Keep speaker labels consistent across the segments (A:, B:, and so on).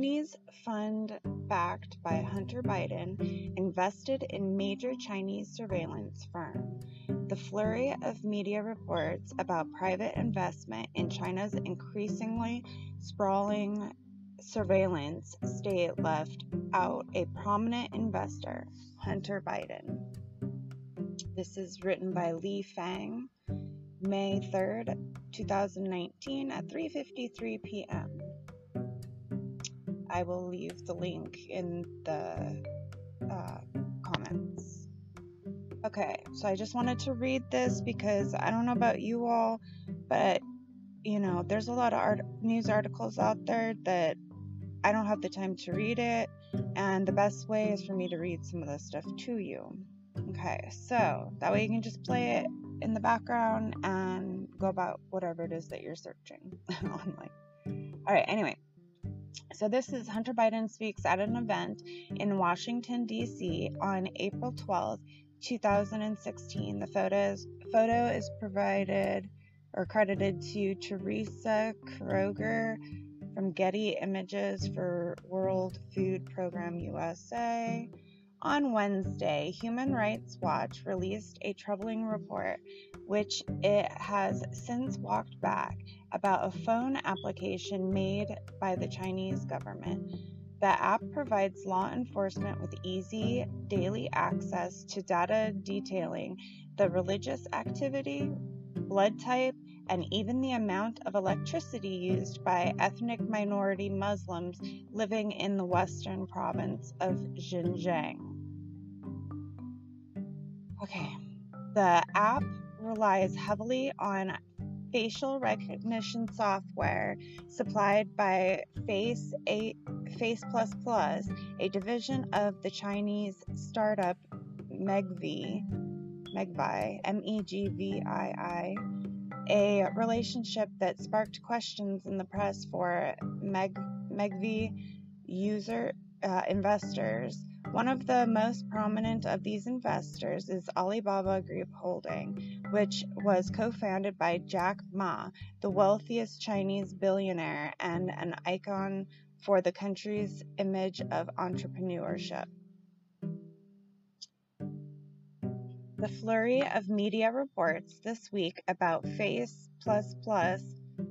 A: Chinese fund backed by Hunter Biden invested in major Chinese surveillance firm. The flurry of media reports about private investment in China's increasingly sprawling surveillance state left out a prominent investor, Hunter Biden. This is written by Lee Fang, May 3rd, 2019 at 3:53 p.m. I will leave the link in the uh, comments. Okay, so I just wanted to read this because I don't know about you all, but you know, there's a lot of art- news articles out there that I don't have the time to read it, and the best way is for me to read some of this stuff to you. Okay, so that way you can just play it in the background and go about whatever it is that you're searching online. All right, anyway. So this is Hunter Biden speaks at an event in Washington D.C. on April 12, 2016. The photos photo is provided or credited to Teresa Kroeger from Getty Images for World Food Program USA. On Wednesday, Human Rights Watch released a troubling report, which it has since walked back, about a phone application made by the Chinese government. The app provides law enforcement with easy daily access to data detailing the religious activity, blood type, and even the amount of electricity used by ethnic minority Muslims living in the western province of Xinjiang. Okay, the app relies heavily on facial recognition software supplied by Face a Face Plus Plus, a division of the Chinese startup Megvii, Megvii, M E G V I I a relationship that sparked questions in the press for Meg, Megvii user uh, investors. One of the most prominent of these investors is Alibaba Group Holding, which was co founded by Jack Ma, the wealthiest Chinese billionaire and an icon for the country's image of entrepreneurship. The flurry of media reports this week about Face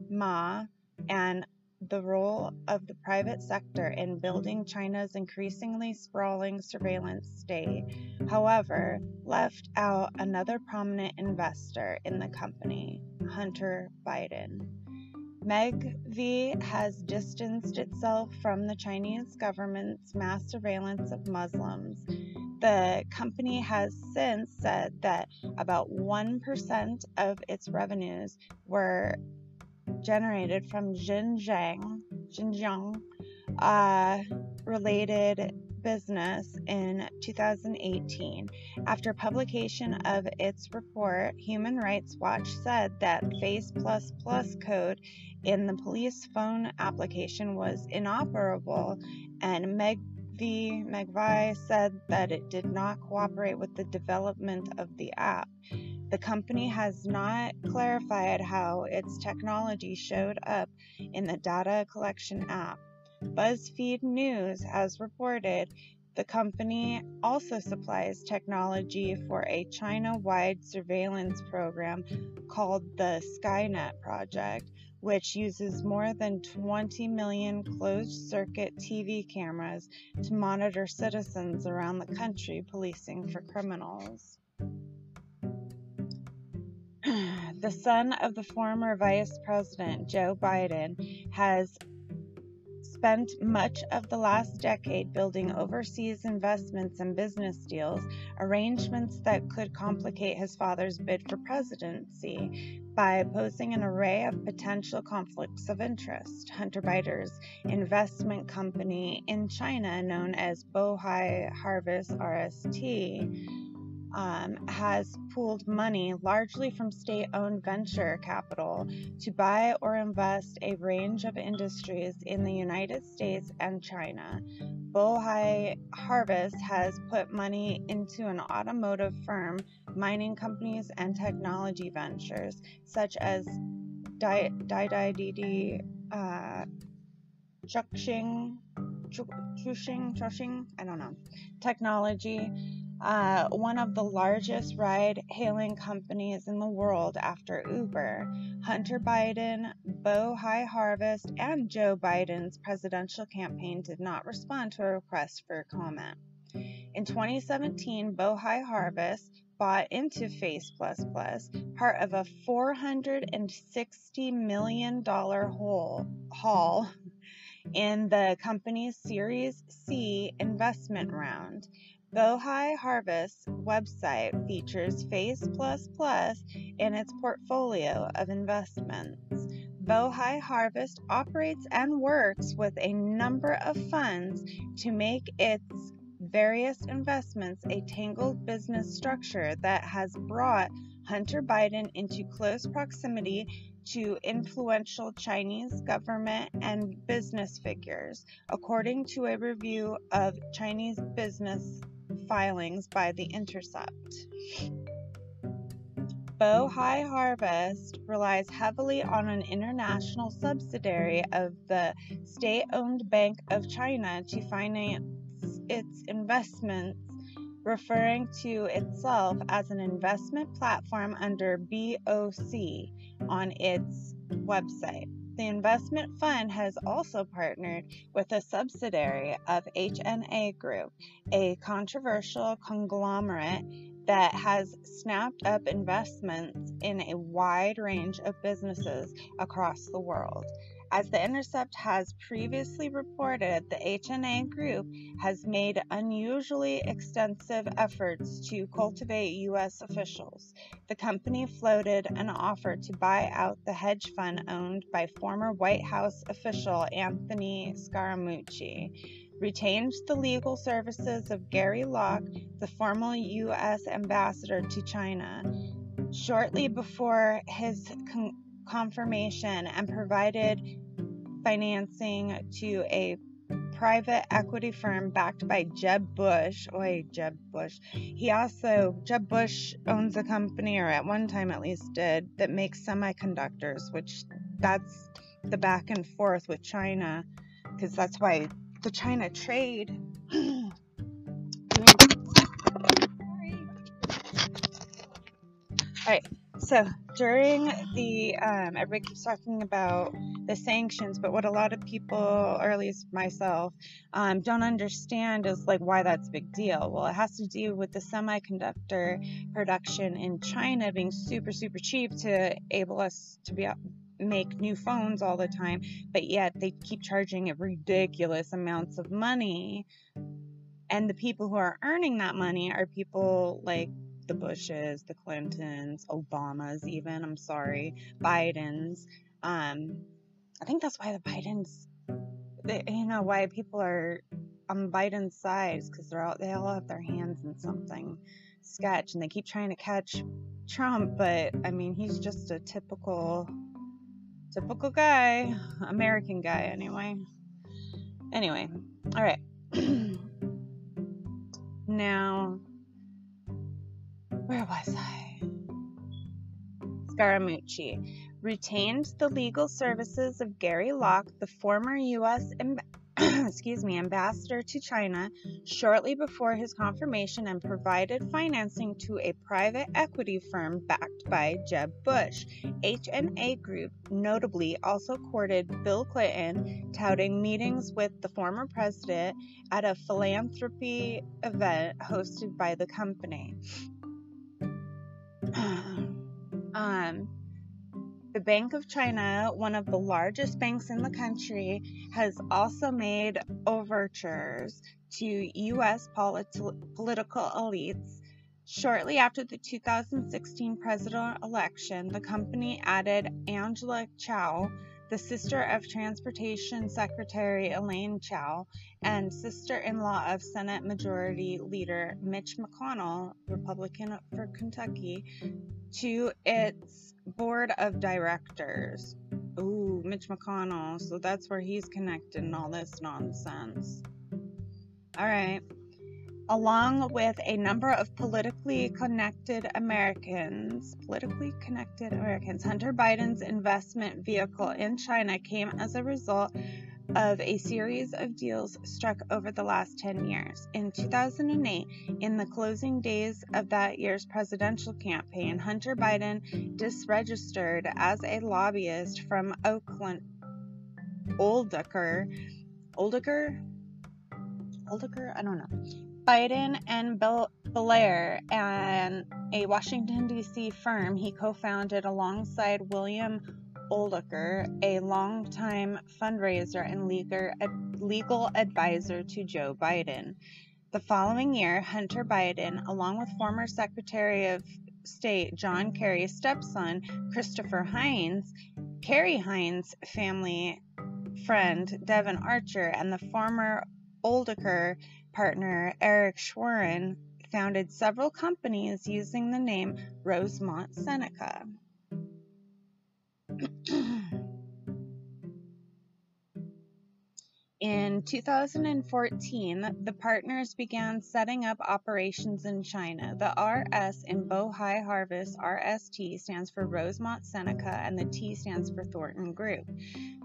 A: Ma, and the role of the private sector in building China's increasingly sprawling surveillance state, however, left out another prominent investor in the company, Hunter Biden. Megvii has distanced itself from the Chinese government's mass surveillance of Muslims the company has since said that about 1% of its revenues were generated from Xinjiang, Xinjiang uh, related business in 2018. After publication of its report, Human Rights Watch said that Face Plus Plus code in the police phone application was inoperable and Meg V. Said that it did not cooperate with the development of the app. The company has not clarified how its technology showed up in the data collection app. BuzzFeed News has reported the company also supplies technology for a China wide surveillance program called the Skynet Project, which uses more than 20 million closed circuit TV cameras to monitor citizens around the country policing for criminals. The son of the former Vice President Joe Biden has spent much of the last decade building overseas investments and business deals, arrangements that could complicate his father's bid for presidency by posing an array of potential conflicts of interest. Hunter Biden's investment company in China, known as Bohai Harvest RST, um, has pooled money largely from state owned venture capital to buy or invest a range of industries in the United States and China. Bohai Harvest has put money into an automotive firm, mining companies, and technology ventures such as Didi uh, Chuxing, Chuxing, Chuxing, I don't know, technology, uh, one of the largest ride hailing companies in the world after Uber. Hunter Biden, Bohai Harvest, and Joe Biden's presidential campaign did not respond to a request for comment. In 2017, Bohai Harvest bought into Face Plus Plus, part of a $460 million haul in the company's Series C investment round. Bohai Harvest's website features Face Plus Plus in its portfolio of investments. Bohai Harvest operates and works with a number of funds to make its various investments a tangled business structure that has brought Hunter Biden into close proximity to influential Chinese government and business figures, according to a review of Chinese business filings by The Intercept. Bohai Harvest relies heavily on an international subsidiary of the state owned Bank of China to finance its investments, referring to itself as an investment platform under BOC on its website. The investment fund has also partnered with a subsidiary of HNA Group, a controversial conglomerate that has snapped up investments in a wide range of businesses across the world. As The Intercept has previously reported, the HNA Group has made unusually extensive efforts to cultivate U.S. officials. The company floated an offer to buy out the hedge fund owned by former White House official Anthony Scaramucci retained the legal services of Gary Locke, the former U.S. ambassador to China. Shortly before his con- confirmation and provided financing to a private equity firm backed by Jeb Bush. Oi, Jeb Bush. He also, Jeb Bush owns a company, or at one time at least did, that makes semiconductors, which that's the back and forth with China, because that's why the China trade. All right. So during the, um, everybody keeps talking about the sanctions, but what a lot of people, or at least myself, um, don't understand is like why that's a big deal. Well, it has to do with the semiconductor production in China being super, super cheap to able us to be make new phones all the time, but yet they keep charging it ridiculous amounts of money. And the people who are earning that money are people like the Bushes, the Clintons, Obamas, even, I'm sorry, Bidens. Um, I think that's why the Bidens, they, you know, why people are on Biden's side because they're all, they all have their hands in something sketch and they keep trying to catch Trump, but I mean, he's just a typical, typical guy, American guy anyway. Anyway, all right. now, where was I? Scaramucci retained the legal services of Gary Locke, the former U.S. Amb- excuse me, ambassador to China, shortly before his confirmation and provided financing to a private equity firm backed by Jeb Bush. HNA Group notably also courted Bill Clinton, touting meetings with the former president at a philanthropy event hosted by the company. Um, the Bank of China, one of the largest banks in the country, has also made overtures to U.S. Polit- political elites. Shortly after the 2016 presidential election, the company added Angela Chao, the sister of Transportation Secretary Elaine Chao, and sister in law of Senate Majority Leader Mitch McConnell, Republican for Kentucky, to its board of directors. Ooh, Mitch McConnell. So that's where he's connected and all this nonsense. All right along with a number of politically connected Americans, politically connected Americans, Hunter Biden's investment vehicle in China came as a result of a series of deals struck over the last 10 years. In 2008, in the closing days of that year's presidential campaign, Hunter Biden disregistered as a lobbyist from Oakland, Oldaker, Oldaker, Oldaker, I don't know. Biden and Bill Blair and a Washington, D.C. firm he co founded alongside William Oldaker, a longtime fundraiser and legal advisor to Joe Biden. The following year, Hunter Biden, along with former Secretary of State John Kerry's stepson, Christopher Heinz, Kerry Heinz family friend Devon Archer, and the former Oldaker partner Eric Schwerin founded several companies using the name Rosemont Seneca. In 2014, the partners began setting up operations in China. The RS in Bohai Harvest, RST, stands for Rosemont Seneca, and the T stands for Thornton Group.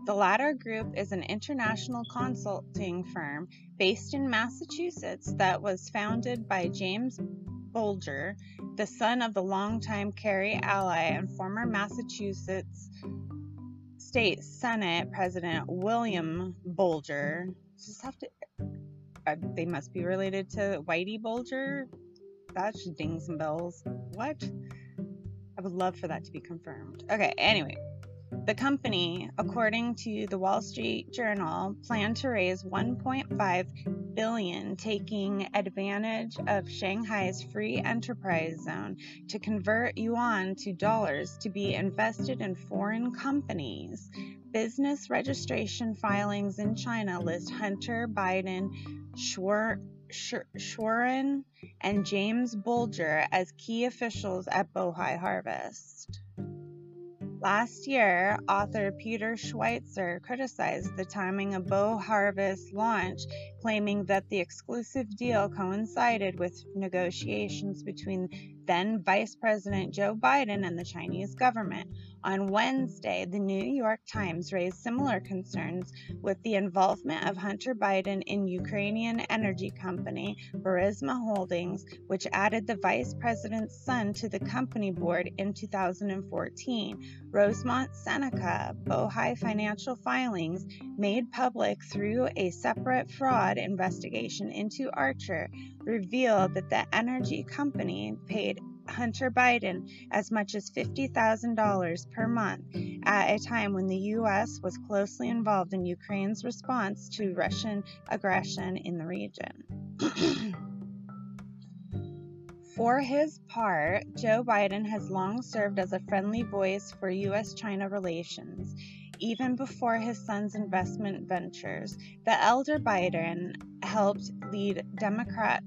A: The latter group is an international consulting firm based in Massachusetts that was founded by James Bulger, the son of the longtime Kerry ally and former Massachusetts State Senate President William Bulger. Just have to. Uh, they must be related to Whitey Bulger. That should ding some bells. What? I would love for that to be confirmed. Okay, anyway. The company, according to the Wall Street Journal, planned to raise 1.5 billion taking advantage of Shanghai's free enterprise zone to convert yuan to dollars to be invested in foreign companies. Business registration filings in China list Hunter Biden, Schwer, Schwerin, and James Bulger as key officials at Bohai Harvest. Last year, author Peter Schweizer criticized the timing of Bow Harvest launch, claiming that the exclusive deal coincided with negotiations between then Vice President Joe Biden and the Chinese government. On Wednesday, the New York Times raised similar concerns with the involvement of Hunter Biden in Ukrainian energy company Burisma Holdings, which added the vice president's son to the company board in 2014. Rosemont Seneca, Bohai financial filings made public through a separate fraud investigation into Archer revealed that the energy company paid Hunter Biden as much as $50,000 per month at a time when the U.S. was closely involved in Ukraine's response to Russian aggression in the region. For his part, Joe Biden has long served as a friendly voice for U.S. China relations. Even before his son's investment ventures, the elder Biden helped lead Democrat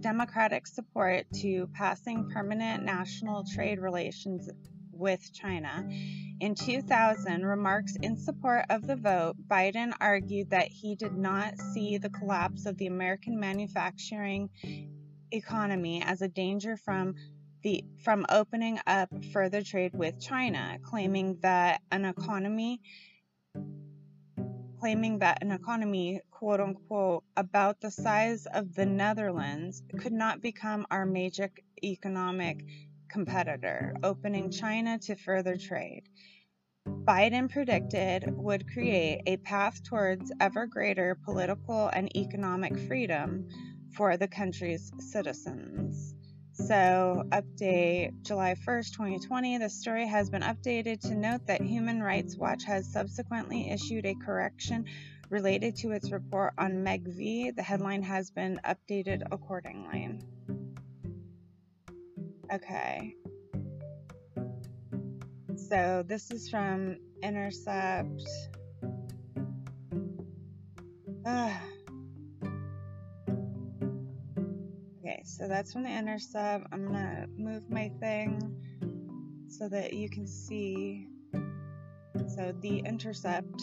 A: Democratic support to passing permanent national trade relations with China. In 2000, remarks in support of the vote, Biden argued that he did not see the collapse of the American manufacturing economy as a danger from the from opening up further trade with China, claiming that an economy claiming that an economy, quote unquote, about the size of the Netherlands could not become our major economic competitor, opening China to further trade. Biden predicted would create a path towards ever greater political and economic freedom for the country's citizens. So, update July 1st, 2020. The story has been updated to note that Human Rights Watch has subsequently issued a correction related to its report on Megvii The headline has been updated accordingly. Okay. So, this is from Intercept. Ugh. So that's from the intercept. I'm gonna move my thing so that you can see. So the intercept.com.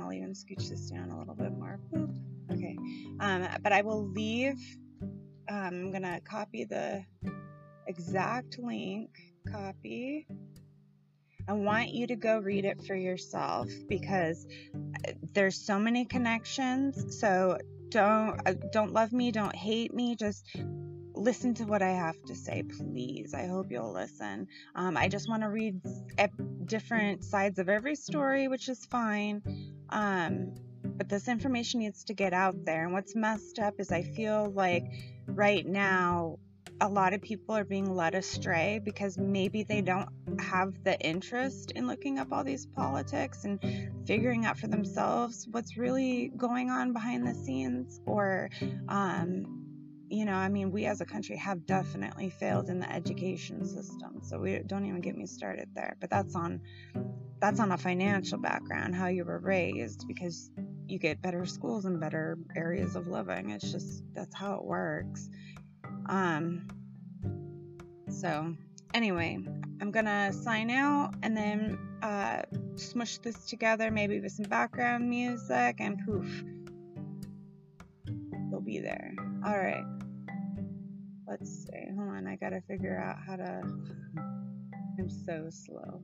A: I'll even scooch this down a little bit more. Boop. Okay. Um, but I will leave. Um, I'm gonna copy the exact link. Copy. I want you to go read it for yourself because uh, there's so many connections. So don't uh, don't love me, don't hate me, just listen to what I have to say, please. I hope you'll listen. Um, I just want to read different sides of every story, which is fine. Um, but this information needs to get out there. And what's messed up is I feel like right now a lot of people are being led astray because maybe they don't have the interest in looking up all these politics and figuring out for themselves what's really going on behind the scenes or um, you know i mean we as a country have definitely failed in the education system so we don't even get me started there but that's on that's on a financial background how you were raised because you get better schools and better areas of living. It's just that's how it works um, so, anyway, I'm gonna sign out and then uh, smush this together, maybe with some background music, and poof, they'll be there. All right. Let's see. Hold on, I gotta figure out how to. I'm so slow.